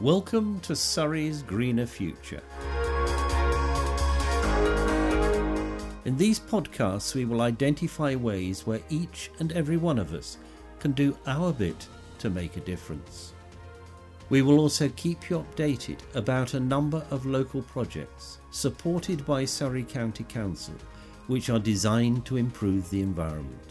Welcome to Surrey's Greener Future. In these podcasts, we will identify ways where each and every one of us can do our bit to make a difference. We will also keep you updated about a number of local projects supported by Surrey County Council which are designed to improve the environment.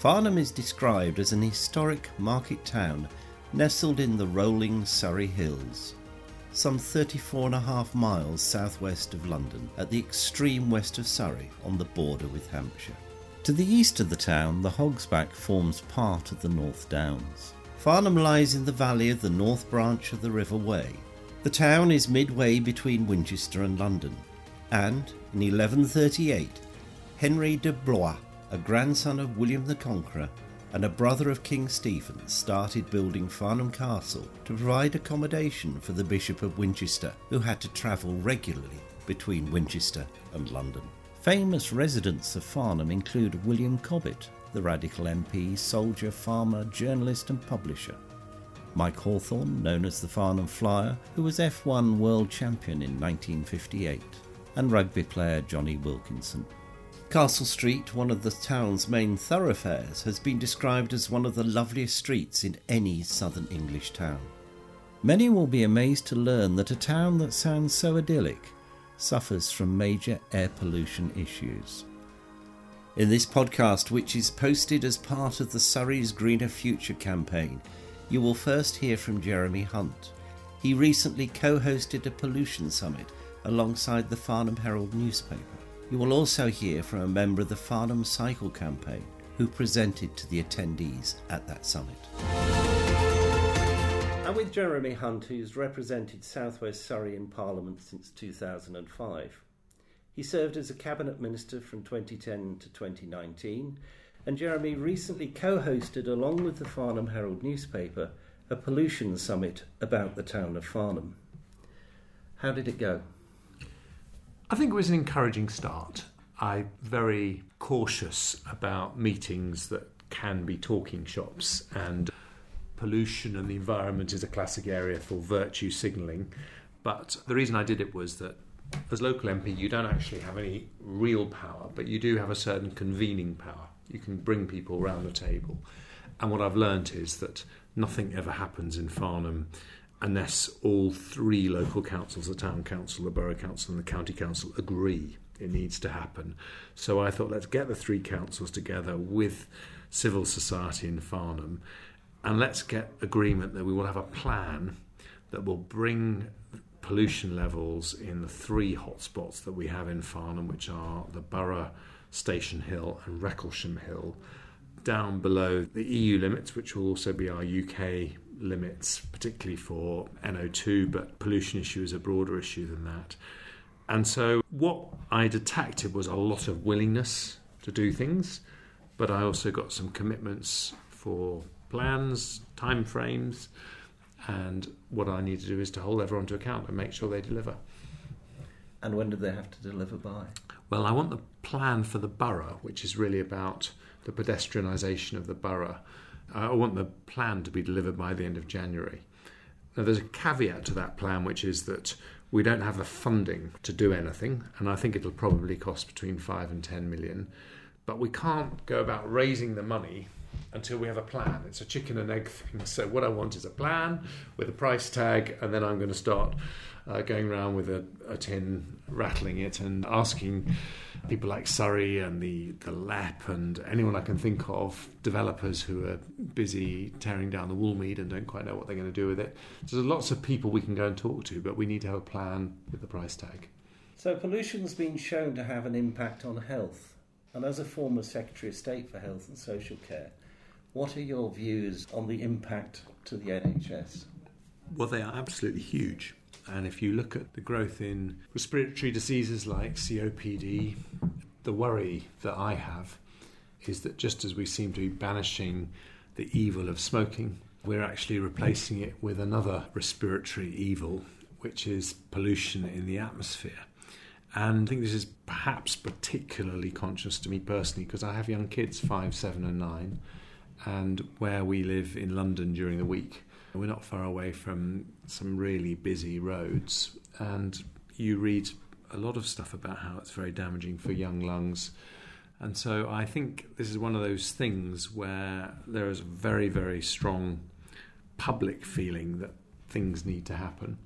Farnham is described as an historic market town nestled in the rolling Surrey Hills, some 34 and a half miles southwest of London, at the extreme west of Surrey on the border with Hampshire. To the east of the town, the Hogsback forms part of the North Downs. Farnham lies in the valley of the north branch of the River Wey. The town is midway between Winchester and London, and in 1138, Henry de Blois a grandson of William the Conqueror and a brother of King Stephen, started building Farnham Castle to provide accommodation for the Bishop of Winchester, who had to travel regularly between Winchester and London. Famous residents of Farnham include William Cobbett, the Radical MP, soldier, farmer, journalist, and publisher. Mike Hawthorn, known as the Farnham Flyer, who was F1 World Champion in 1958, and rugby player Jonny Wilkinson. Castle Street, one of the town's main thoroughfares, has been described as one of the loveliest streets in any southern English town. Many will be amazed to learn that a town that sounds so idyllic suffers from major air pollution issues. In this podcast, which is posted as part of the Surrey's Greener Future campaign, you will first hear from Jeremy Hunt. He recently co hosted a pollution summit alongside the Farnham Herald newspaper. You will also hear from a member of the Farnham Cycle Campaign who presented to the attendees at that summit. I'm with Jeremy Hunt, who's represented Southwest Surrey in Parliament since 2005. He served as a Cabinet Minister from 2010 to 2019, and Jeremy recently co hosted, along with the Farnham Herald newspaper, a pollution summit about the town of Farnham. How did it go? I think it was an encouraging start. I'm very cautious about meetings that can be talking shops, and pollution and the environment is a classic area for virtue signalling. But the reason I did it was that as local MP, you don't actually have any real power, but you do have a certain convening power. You can bring people around the table. And what I've learned is that nothing ever happens in Farnham unless all three local councils, the town council, the borough council, and the county council, agree it needs to happen. So I thought, let's get the three councils together with civil society in Farnham and let's get agreement that we will have a plan that will bring pollution levels in the three hotspots that we have in Farnham, which are the Borough, Station Hill, and Wrecclesham Hill, down below the EU limits, which will also be our UK limits, particularly for NO2, but pollution issue is a broader issue than that. And so, what I detected was a lot of willingness to do things, but I also got some commitments for plans, timeframes, and what I need to do is to hold everyone to account and make sure they deliver. And when do they have to deliver by? Well, I want the plan for the borough, which is really about the pedestrianisation of the borough, I want the plan to be delivered by the end of January. Now, there's a caveat to that plan, which is that we don't have the funding to do anything, and I think it'll probably cost between five and ten million. But we can't go about raising the money until we have a plan. It's a chicken and egg thing. So, what I want is a plan with a price tag, and then I'm going to start uh, going around with a, a, tin, rattling it, and asking people like Surrey and the, the LEP and anyone I can think of, developers who are busy tearing down the Woolmead and don't quite know what they're going to do with it. So there's lots of people we can go and talk to, but we need to have a plan with the price tag. So pollution's been shown to have an impact on health. And as a former Secretary of State for Health and Social Care, what are your views on the impact to the NHS? Well, they are absolutely huge. And if you look at the growth in respiratory diseases like COPD, the worry that I have is that just as we seem to be banishing the evil of smoking, we're actually replacing it with another respiratory evil, which is pollution in the atmosphere. And I think this is perhaps particularly conscious to me personally because I have young kids, five, seven, and nine. and where we live in London during the week. We're not far away from some really busy roads, and you read a lot of stuff about how it's very damaging for young lungs. And so I think this is one of those things where there is a very, very strong public feeling that things need to happen.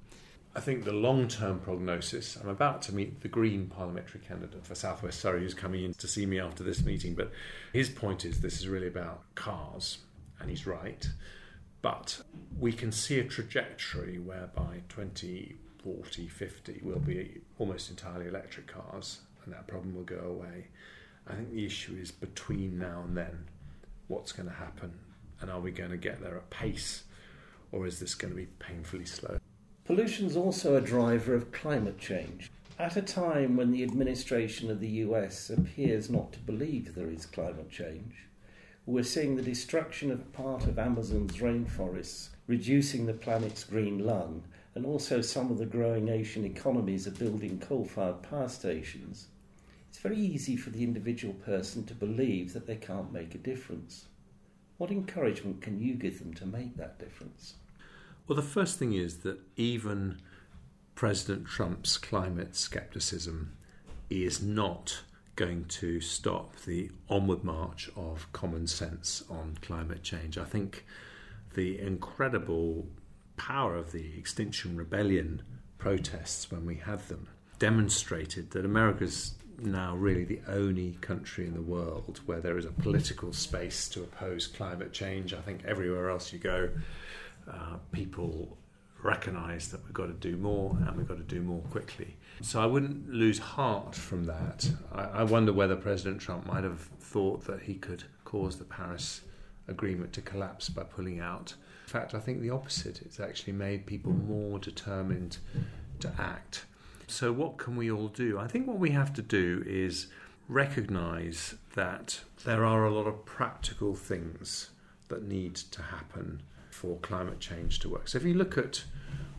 I think the long term prognosis, I'm about to meet the Green parliamentary candidate for South West Surrey who's coming in to see me after this meeting, but his point is this is really about cars, and he's right. But we can see a trajectory whereby 20, 40, 50 will be almost entirely electric cars, and that problem will go away. I think the issue is between now and then what's going to happen, and are we going to get there at pace, or is this going to be painfully slow? Pollution is also a driver of climate change. At a time when the administration of the US appears not to believe there is climate change, we're seeing the destruction of part of Amazon's rainforests, reducing the planet's green lung, and also some of the growing Asian economies are building coal fired power stations. It's very easy for the individual person to believe that they can't make a difference. What encouragement can you give them to make that difference? Well, the first thing is that even President Trump's climate skepticism is not going to stop the onward march of common sense on climate change. I think the incredible power of the Extinction Rebellion protests when we had them demonstrated that America's now really the only country in the world where there is a political space to oppose climate change. I think everywhere else you go, uh, people recognise that we've got to do more and we've got to do more quickly. So I wouldn't lose heart from that. I, I wonder whether President Trump might have thought that he could cause the Paris Agreement to collapse by pulling out. In fact, I think the opposite. It's actually made people more determined to act. So, what can we all do? I think what we have to do is recognize that there are a lot of practical things that need to happen for climate change to work. So if you look at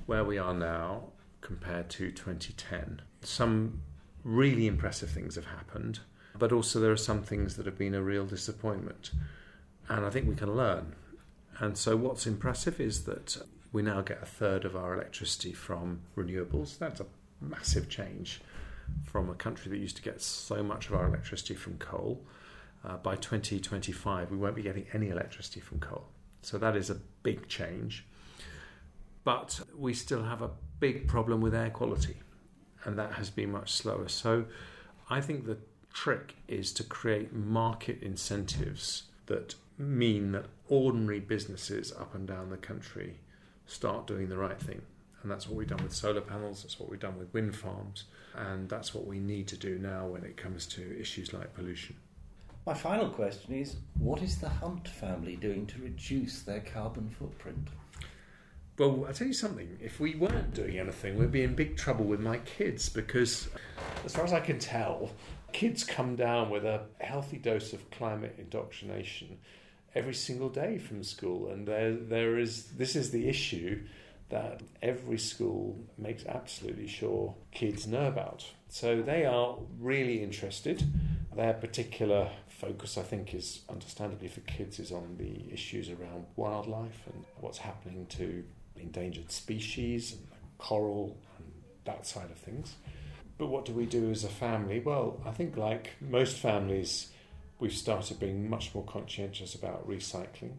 where we are now compared to 2010, some really impressive things have happened, but also there are some things that have been a real disappointment. And I think we can learn. And so what's impressive is that we now get a third of our electricity from renewables. That's a massive change from a country that used to get so much of our electricity from coal. Uh, by 2025, we won't be getting any electricity from coal. So that is a big change. But we still have a big problem with air quality, and that has been much slower. So I think the trick is to create market incentives that mean that ordinary businesses up and down the country start doing the right thing. And that's what we've done with solar panels, that's what we've done with wind farms, and that's what we need to do now when it comes to issues like pollution. My final question is what is the Hunt family doing to reduce their carbon footprint? Well, I'll tell you something. If we weren't doing anything, we'd be in big trouble with my kids because, as far as I can tell, kids come down with a healthy dose of climate indoctrination every single day from school. And there, there is this is the issue that every school makes absolutely sure kids know about. So they are really interested. Their particular focus, I think, is understandably for kids is on the issues around wildlife and what's happening to endangered species and coral and that side of things. But what do we do as a family? Well, I think, like most families, we've started being much more conscientious about recycling.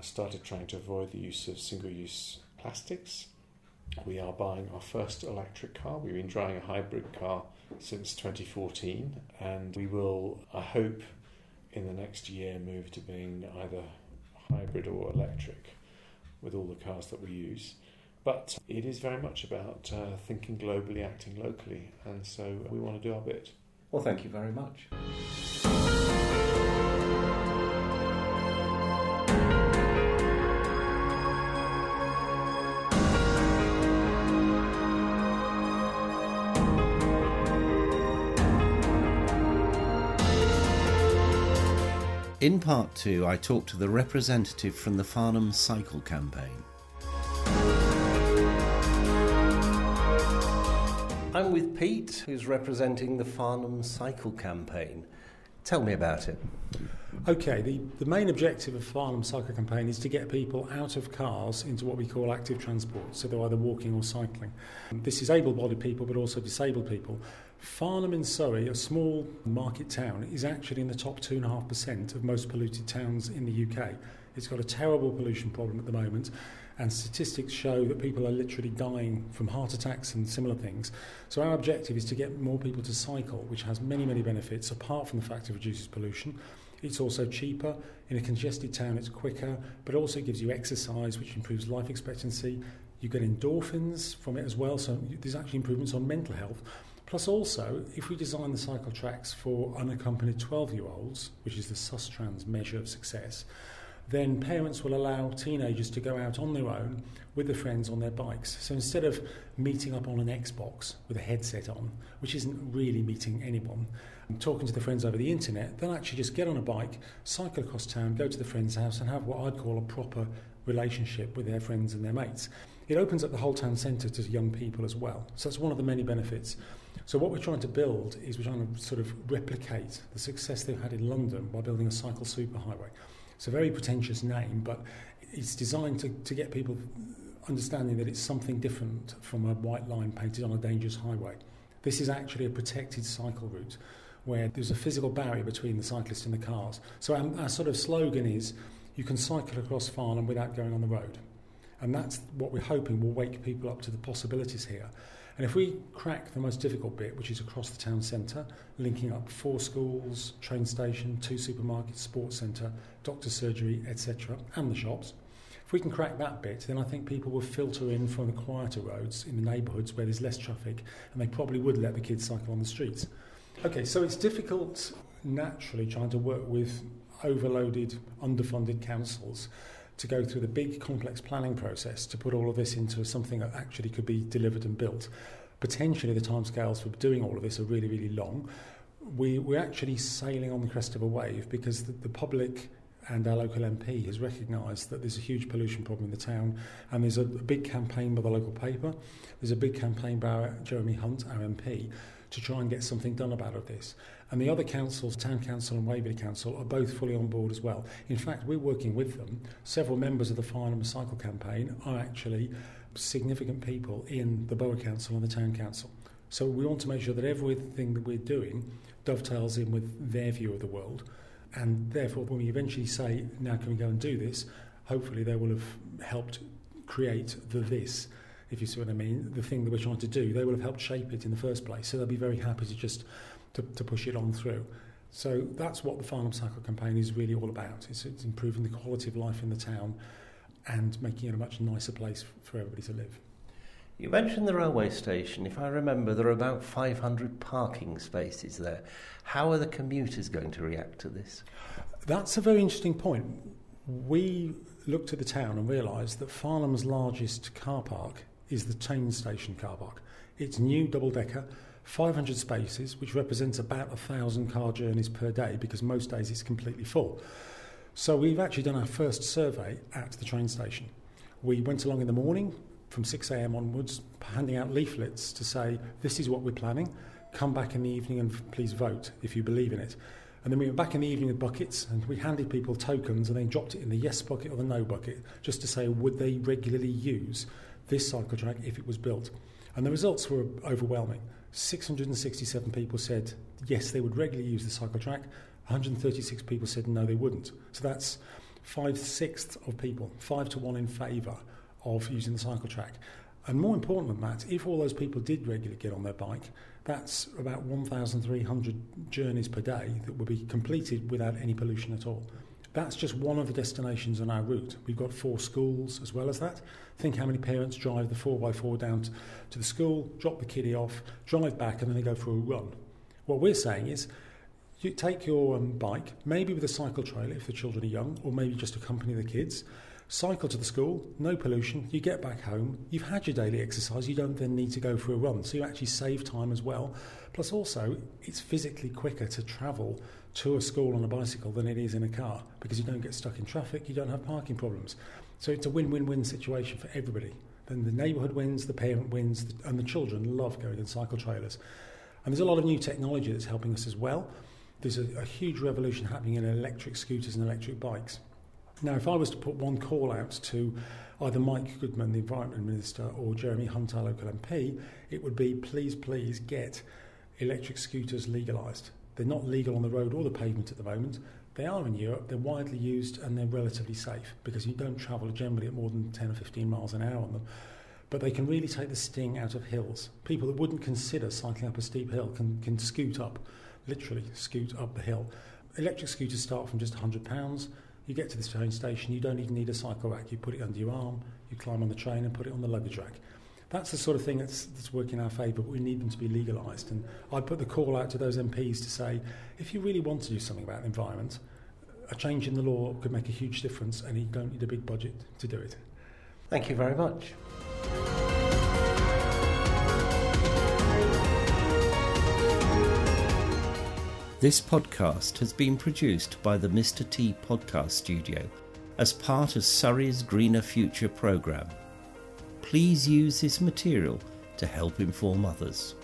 Started trying to avoid the use of single use plastics. We are buying our first electric car. We've been driving a hybrid car since 2014, and we will, I hope, in the next year move to being either hybrid or electric with all the cars that we use. But it is very much about uh, thinking globally, acting locally, and so we want to do our bit. Well, thank you very much. In part two, I talked to the representative from the Farnham Cycle Campaign. I'm with Pete, who's representing the Farnham Cycle Campaign. Tell me about it. Okay, the, the main objective of Farnham Cycle Campaign is to get people out of cars into what we call active transport, so they're either walking or cycling. This is able bodied people but also disabled people. Farnham in Surrey, a small market town, is actually in the top 2.5% of most polluted towns in the UK. It's got a terrible pollution problem at the moment, and statistics show that people are literally dying from heart attacks and similar things. So, our objective is to get more people to cycle, which has many, many benefits apart from the fact it reduces pollution. It's also cheaper. In a congested town, it's quicker, but also gives you exercise, which improves life expectancy. You get endorphins from it as well, so there's actually improvements on mental health. Plus, also, if we design the cycle tracks for unaccompanied 12 year olds, which is the Sustrans measure of success, then parents will allow teenagers to go out on their own with their friends on their bikes. So instead of meeting up on an Xbox with a headset on, which isn't really meeting anyone, and talking to the friends over the internet, they'll actually just get on a bike, cycle across town, go to the friend's house, and have what I'd call a proper relationship with their friends and their mates. It opens up the whole town centre to young people as well. So that's one of the many benefits. So what we're trying to build is we're trying to sort of replicate the success they've had in London by building a cycle superhighway. It's a very pretentious name, but it's designed to, to get people understanding that it's something different from a white line painted on a dangerous highway. This is actually a protected cycle route where there's a physical barrier between the cyclist and the cars. So our, our sort of slogan is you can cycle across Farnham without going on the road. And that's what we're hoping will wake people up to the possibilities here. And if we crack the most difficult bit, which is across the town centre, linking up four schools, train station, two supermarkets, sports centre, doctor's surgery, etc., and the shops, if we can crack that bit, then I think people will filter in from the quieter roads in the neighbourhoods where there's less traffic, and they probably would let the kids cycle on the streets. Okay, so it's difficult naturally trying to work with overloaded, underfunded councils to go through the big complex planning process to put all of this into something that actually could be delivered and built. Potentially, the timescales for doing all of this are really, really long. We, we're actually sailing on the crest of a wave because the, the public and our local MP has recognised that there's a huge pollution problem in the town, and there's a, a big campaign by the local paper. There's a big campaign by Jeremy Hunt, our MP, to try and get something done about this. And the other councils, Town Council and Waverley Council, are both fully on board as well. In fact, we're working with them. Several members of the Farnham Cycle campaign are actually significant people in the Borough Council and the Town Council. So we want to make sure that everything that we're doing dovetails in with their view of the world. And therefore, when we eventually say, now can we go and do this, hopefully they will have helped create the this if you see what I mean, the thing that we're trying to do, they will have helped shape it in the first place. So they'll be very happy to just to, to push it on through. So that's what the Farnham Cycle campaign is really all about. It's, it's improving the quality of life in the town and making it a much nicer place for everybody to live. You mentioned the railway station. If I remember, there are about 500 parking spaces there. How are the commuters going to react to this? That's a very interesting point. We looked at the town and realised that Farnham's largest car park is the train station car park. It's new double decker, 500 spaces, which represents about a thousand car journeys per day because most days it's completely full. So we've actually done our first survey at the train station. We went along in the morning from 6am onwards, handing out leaflets to say, This is what we're planning. Come back in the evening and please vote if you believe in it. And then we went back in the evening with buckets and we handed people tokens and then dropped it in the yes bucket or the no bucket just to say, would they regularly use this cycle track if it was built. And the results were overwhelming. 667 people said yes, they would regularly use the cycle track. 136 people said no, they wouldn't. So that's five sixths of people, five to one in favour of using the cycle track. And more important than that, if all those people did regularly get on their bike, that's about 1,300 journeys per day that would be completed without any pollution at all. That's just one of the destinations on our route. We've got four schools as well as that. Think how many parents drive the 4x4 down to the school, drop the kiddie off, drive back, and then they go for a run. What we're saying is you take your um, bike, maybe with a cycle trailer if the children are young, or maybe just accompany the kids. Cycle to the school, no pollution, you get back home, you've had your daily exercise, you don't then need to go for a run. So you actually save time as well. Plus, also, it's physically quicker to travel to a school on a bicycle than it is in a car because you don't get stuck in traffic, you don't have parking problems. So it's a win win win situation for everybody. Then the neighbourhood wins, the parent wins, and the children love going in cycle trailers. And there's a lot of new technology that's helping us as well. there's a, a huge revolution happening in electric scooters and electric bikes. Now, if I was to put one call out to either Mike Goodman, the Environment Minister, or Jeremy Hunt, our local MP, it would be please, please get electric scooters legalised. They're not legal on the road or the pavement at the moment. They are in Europe, they're widely used, and they're relatively safe because you don't travel generally at more than 10 or 15 miles an hour on them. But they can really take the sting out of hills. People that wouldn't consider cycling up a steep hill can, can scoot up, literally scoot up the hill. Electric scooters start from just £100. You get to this train station, you don't even need a cycle rack. You put it under your arm, you climb on the train and put it on the luggage rack. That's the sort of thing that's, that's working in our favour, but we need them to be legalised. And I put the call out to those MPs to say, if you really want to do something about the environment, a change in the law could make a huge difference, and you don't need a big budget to do it. Thank you very much. This podcast has been produced by the Mr. T Podcast Studio as part of Surrey's Greener Future programme please use this material to help inform others.